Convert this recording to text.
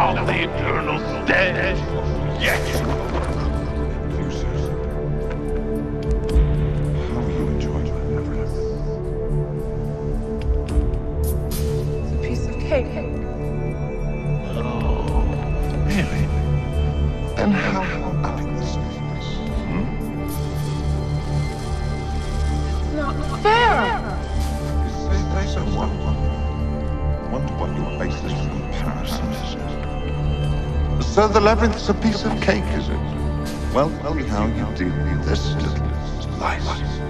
now the eternal dead Yes. So the labyrinth's a piece of cake, is it? Well, tell me how you deal with this little slice.